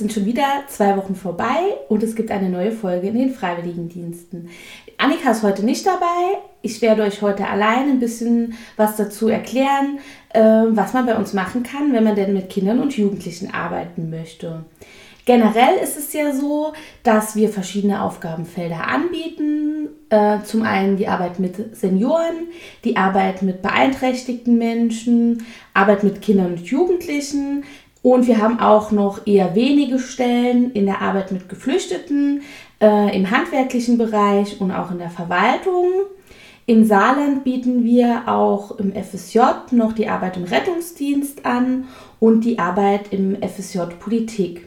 Sind schon wieder zwei Wochen vorbei und es gibt eine neue Folge in den Freiwilligendiensten. Annika ist heute nicht dabei. Ich werde euch heute allein ein bisschen was dazu erklären, äh, was man bei uns machen kann, wenn man denn mit Kindern und Jugendlichen arbeiten möchte. Generell ist es ja so, dass wir verschiedene Aufgabenfelder anbieten. Äh, zum einen die Arbeit mit Senioren, die Arbeit mit beeinträchtigten Menschen, Arbeit mit Kindern und Jugendlichen, und wir haben auch noch eher wenige Stellen in der Arbeit mit Geflüchteten, äh, im handwerklichen Bereich und auch in der Verwaltung. Im Saarland bieten wir auch im FSJ noch die Arbeit im Rettungsdienst an und die Arbeit im FSJ Politik.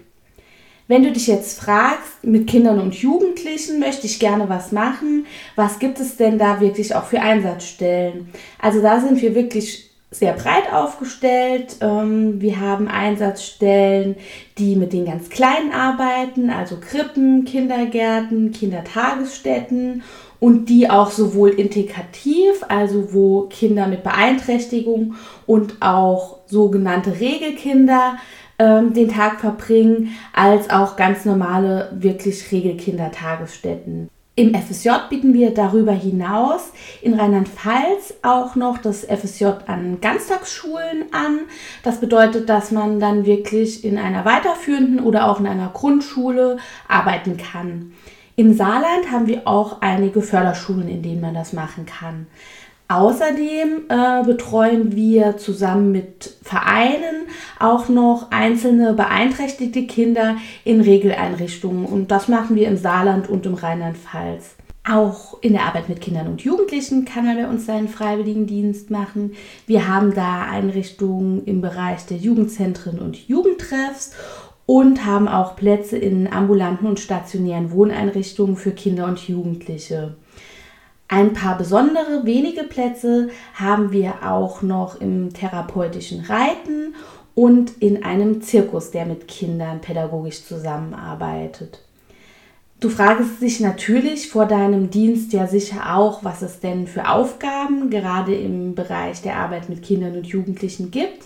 Wenn du dich jetzt fragst, mit Kindern und Jugendlichen möchte ich gerne was machen, was gibt es denn da wirklich auch für Einsatzstellen? Also da sind wir wirklich sehr breit aufgestellt. Ähm, wir haben Einsatzstellen, die mit den ganz Kleinen arbeiten, also Krippen, Kindergärten, Kindertagesstätten und die auch sowohl integrativ, also wo Kinder mit Beeinträchtigung und auch sogenannte Regelkinder ähm, den Tag verbringen, als auch ganz normale, wirklich Regelkindertagesstätten. Im FSJ bieten wir darüber hinaus in Rheinland-Pfalz auch noch das FSJ an Ganztagsschulen an. Das bedeutet, dass man dann wirklich in einer weiterführenden oder auch in einer Grundschule arbeiten kann. Im Saarland haben wir auch einige Förderschulen, in denen man das machen kann. Außerdem äh, betreuen wir zusammen mit Vereinen auch noch einzelne beeinträchtigte Kinder in Regeleinrichtungen und das machen wir im Saarland und im Rheinland-Pfalz. Auch in der Arbeit mit Kindern und Jugendlichen kann man bei uns seinen Freiwilligendienst machen. Wir haben da Einrichtungen im Bereich der Jugendzentren und Jugendtreffs und haben auch Plätze in ambulanten und stationären Wohneinrichtungen für Kinder und Jugendliche. Ein paar besondere wenige Plätze haben wir auch noch im therapeutischen Reiten und in einem Zirkus, der mit Kindern pädagogisch zusammenarbeitet. Du fragst dich natürlich vor deinem Dienst ja sicher auch, was es denn für Aufgaben gerade im Bereich der Arbeit mit Kindern und Jugendlichen gibt.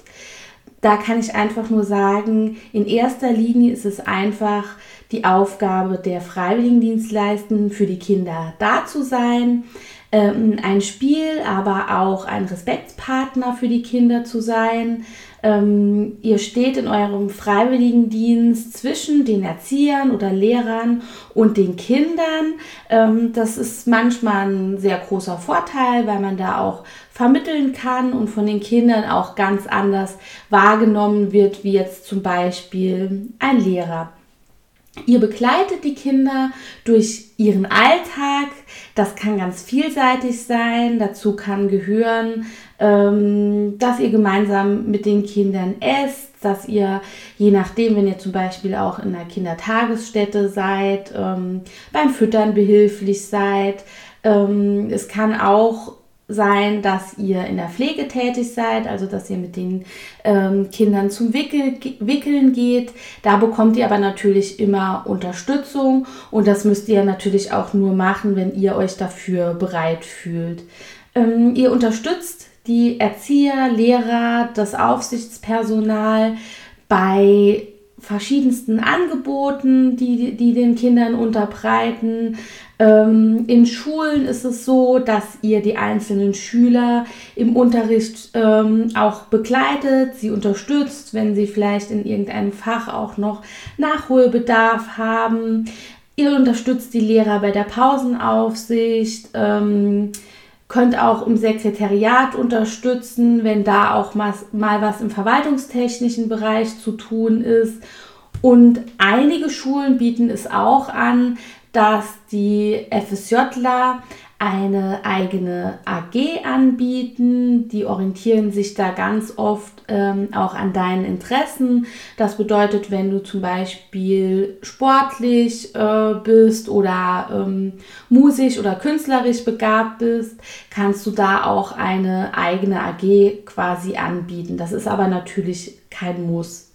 Da kann ich einfach nur sagen, in erster Linie ist es einfach die Aufgabe der Freiwilligendienstleistenden für die Kinder da zu sein, ähm, ein Spiel, aber auch ein Respektspartner für die Kinder zu sein. Ähm, ihr steht in eurem Freiwilligendienst zwischen den Erziehern oder Lehrern und den Kindern. Ähm, das ist manchmal ein sehr großer Vorteil, weil man da auch vermitteln kann und von den Kindern auch ganz anders wahrgenommen wird, wie jetzt zum Beispiel ein Lehrer. Ihr begleitet die Kinder durch ihren Alltag. Das kann ganz vielseitig sein. Dazu kann gehören, ähm, dass ihr gemeinsam mit den Kindern esst, dass ihr, je nachdem, wenn ihr zum Beispiel auch in einer Kindertagesstätte seid, ähm, beim Füttern behilflich seid. Ähm, es kann auch sein, dass ihr in der Pflege tätig seid, also dass ihr mit den ähm, Kindern zum Wickel, Wickeln geht. Da bekommt ihr aber natürlich immer Unterstützung und das müsst ihr natürlich auch nur machen, wenn ihr euch dafür bereit fühlt. Ähm, ihr unterstützt die Erzieher, Lehrer, das Aufsichtspersonal bei verschiedensten Angeboten, die, die den Kindern unterbreiten. Ähm, in Schulen ist es so, dass ihr die einzelnen Schüler im Unterricht ähm, auch begleitet, sie unterstützt, wenn sie vielleicht in irgendeinem Fach auch noch Nachholbedarf haben. Ihr unterstützt die Lehrer bei der Pausenaufsicht. Ähm, könnt auch im Sekretariat unterstützen, wenn da auch mal, was im verwaltungstechnischen Bereich zu tun ist. Und einige Schulen bieten es auch an, dass die FSJler eine eigene AG anbieten. Die orientieren sich da ganz oft ähm, auch an deinen Interessen. Das bedeutet, wenn du zum Beispiel sportlich äh, bist oder ähm, musisch oder künstlerisch begabt bist, kannst du da auch eine eigene AG quasi anbieten. Das ist aber natürlich kein Muss.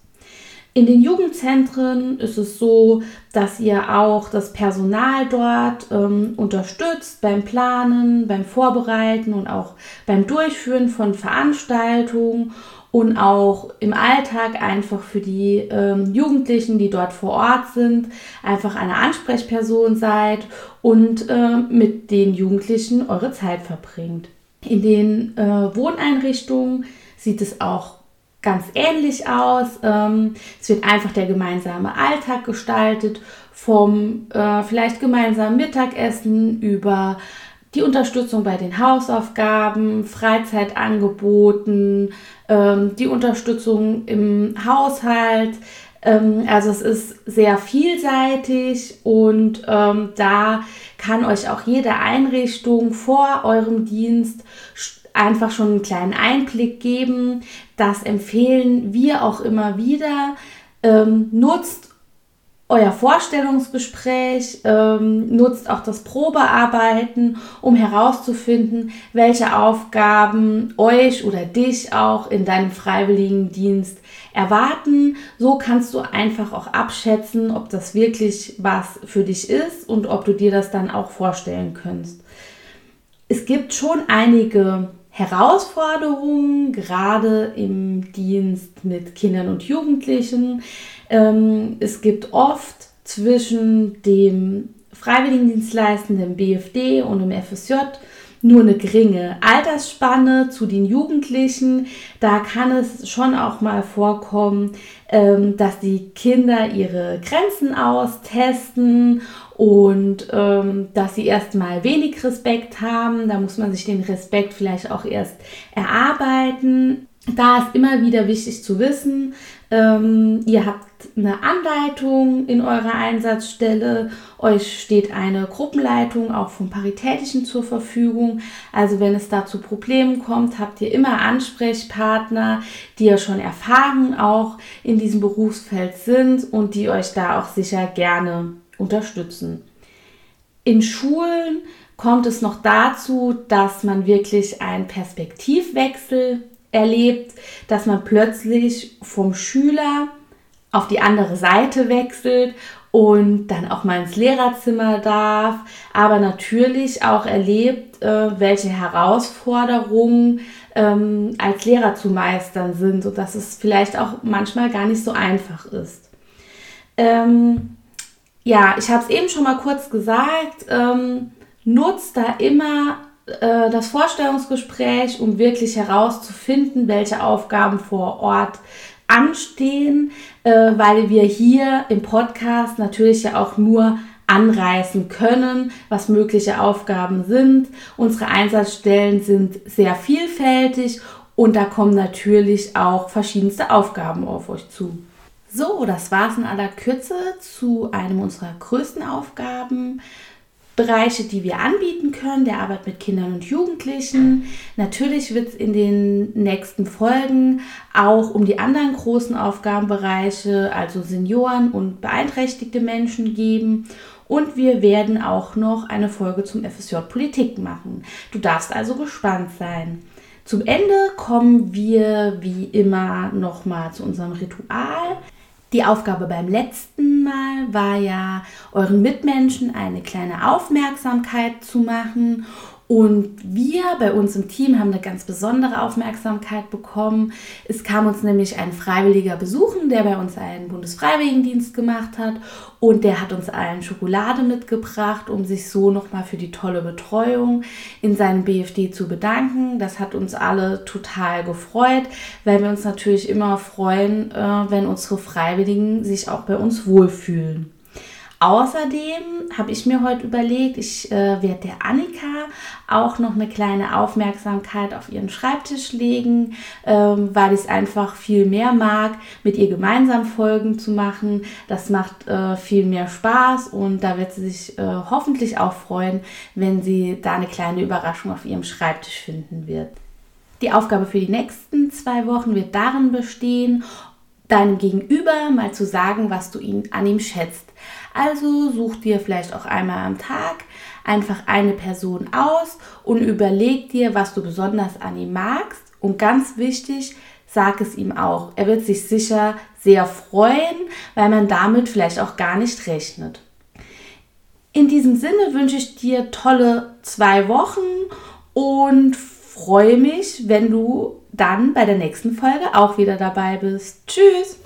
In den Jugendzentren ist es so, dass ihr auch das Personal dort ähm, unterstützt beim Planen, beim Vorbereiten und auch beim Durchführen von Veranstaltungen. und auch im Alltag einfach für die ähm, Jugendlichen, die dort vor Ort sind, einfach eine Ansprechperson seid und äh, mit den Jugendlichen eure Zeit verbringt. In den äh, Wohneinrichtungen sieht es auch ganz ähnlich aus. Ähm, es wird einfach der gemeinsame Alltag gestaltet, vom äh, vielleicht gemeinsamen Mittagessen über die Unterstützung bei den Hausaufgaben, Freizeitangeboten, ähm, die Unterstützung im Haushalt. Ähm, also es ist sehr vielseitig und ähm, da kann euch auch jede Einrichtung vor eurem Dienst einfach schon einen kleinen Einblick geben. Das empfehlen wir auch immer wieder. Ähm, nutzt euer Vorstellungsgespräch, ähm, nutzt auch das Probearbeiten, um herauszufinden, welche Aufgaben euch oder dich auch in deinem Freiwilligendienst erwarten. So kannst du einfach auch abschätzen, ob das wirklich was für dich ist und ob du dir das dann auch vorstellen könntest. Es gibt schon einige Herausforderungen, gerade im Dienst mit Kindern und Jugendlichen. Ähm, es gibt oft zwischen dem Freiwilligendienstleisten, dem BFD und dem FSJ nur eine geringe Altersspanne zu den Jugendlichen. Da kann es schon auch mal vorkommen, ähm, dass die Kinder ihre Grenzen austesten und ähm, dass sie erstmal wenig Respekt haben. Da muss man sich den Respekt vielleicht auch erst erarbeiten. Da ist immer wieder wichtig zu wissen, ähm, ihr habt eine Anleitung in eurer Einsatzstelle, euch steht eine Gruppenleitung auch vom Paritätischen zur Verfügung. Also wenn es da zu Problemen kommt, habt ihr immer Ansprechpartner, die ja schon erfahren auch in diesem Berufsfeld sind und die euch da auch sicher gerne unterstützen. In Schulen kommt es noch dazu, dass man wirklich einen Perspektivwechsel erlebt, dass man plötzlich vom Schüler auf die andere Seite wechselt und dann auch mal ins Lehrerzimmer darf, aber natürlich auch erlebt, äh, welche Herausforderungen ähm, als Lehrer zu meistern sind, sodass es vielleicht auch manchmal gar nicht so einfach ist. Ähm, ja, ich habe es eben schon mal kurz gesagt, ähm, nutzt da immer äh, das Vorstellungsgespräch, um wirklich herauszufinden, welche Aufgaben vor Ort anstehen, äh, weil wir hier im Podcast natürlich ja auch nur anreißen können, was mögliche Aufgaben sind. Unsere Einsatzstellen sind sehr vielfältig und da kommen natürlich auch verschiedenste Aufgaben auf euch zu. So, das war es in aller Kürze zu einem unserer größten Aufgaben. Bereiche, die wir anbieten können, der Arbeit mit Kindern und Jugendlichen. Natürlich wird es in den nächsten Folgen auch um die anderen großen Aufgabenbereiche, also Senioren und beeinträchtigte Menschen geben. Und wir werden auch noch eine Folge zum FSJ Politik machen. Du darfst also gespannt sein. Zum Ende kommen wir wie immer nochmal zu unserem Ritual. Die Aufgabe beim letzten Mal war ja, euren Mitmenschen eine kleine Aufmerksamkeit zu machen und wir bei uns im Team haben eine ganz besondere Aufmerksamkeit bekommen. Es kam uns nämlich ein Freiwilliger besuchen, der bei uns einen Bundesfreiwilligendienst gemacht hat. Und der hat uns allen Schokolade mitgebracht, um sich so nochmal für die tolle Betreuung in seinem BFD zu bedanken. Das hat uns alle total gefreut, weil wir uns natürlich immer freuen, äh, wenn unsere Freiwilligen sich auch bei uns wohlfühlen. Außerdem habe ich mir heute überlegt, ich äh, werde der Annika auch noch eine kleine Aufmerksamkeit auf ihren Schreibtisch legen, ähm, weil ich es einfach viel mehr mag, mit ihr gemeinsam Folgen zu machen. Das macht äh, viel mehr Spaß und da wird sie sich äh, hoffentlich auch freuen, wenn sie da eine kleine Überraschung auf ihrem Schreibtisch finden wird. Die Aufgabe für die nächsten zwei Wochen wird darin bestehen, deinem Gegenüber mal zu sagen, was du ihn, an ihm schätzt. Also such dir vielleicht auch einmal am Tag einfach eine Person aus und überleg dir, was du besonders an ihm magst. Und ganz wichtig, sag es ihm auch. Er wird sich sicher sehr freuen, weil man damit vielleicht auch gar nicht rechnet. In diesem Sinne wünsche ich dir tolle zwei Wochen und freue mich, wenn du dann bei der nächsten Folge auch wieder dabei bist. Tschüss!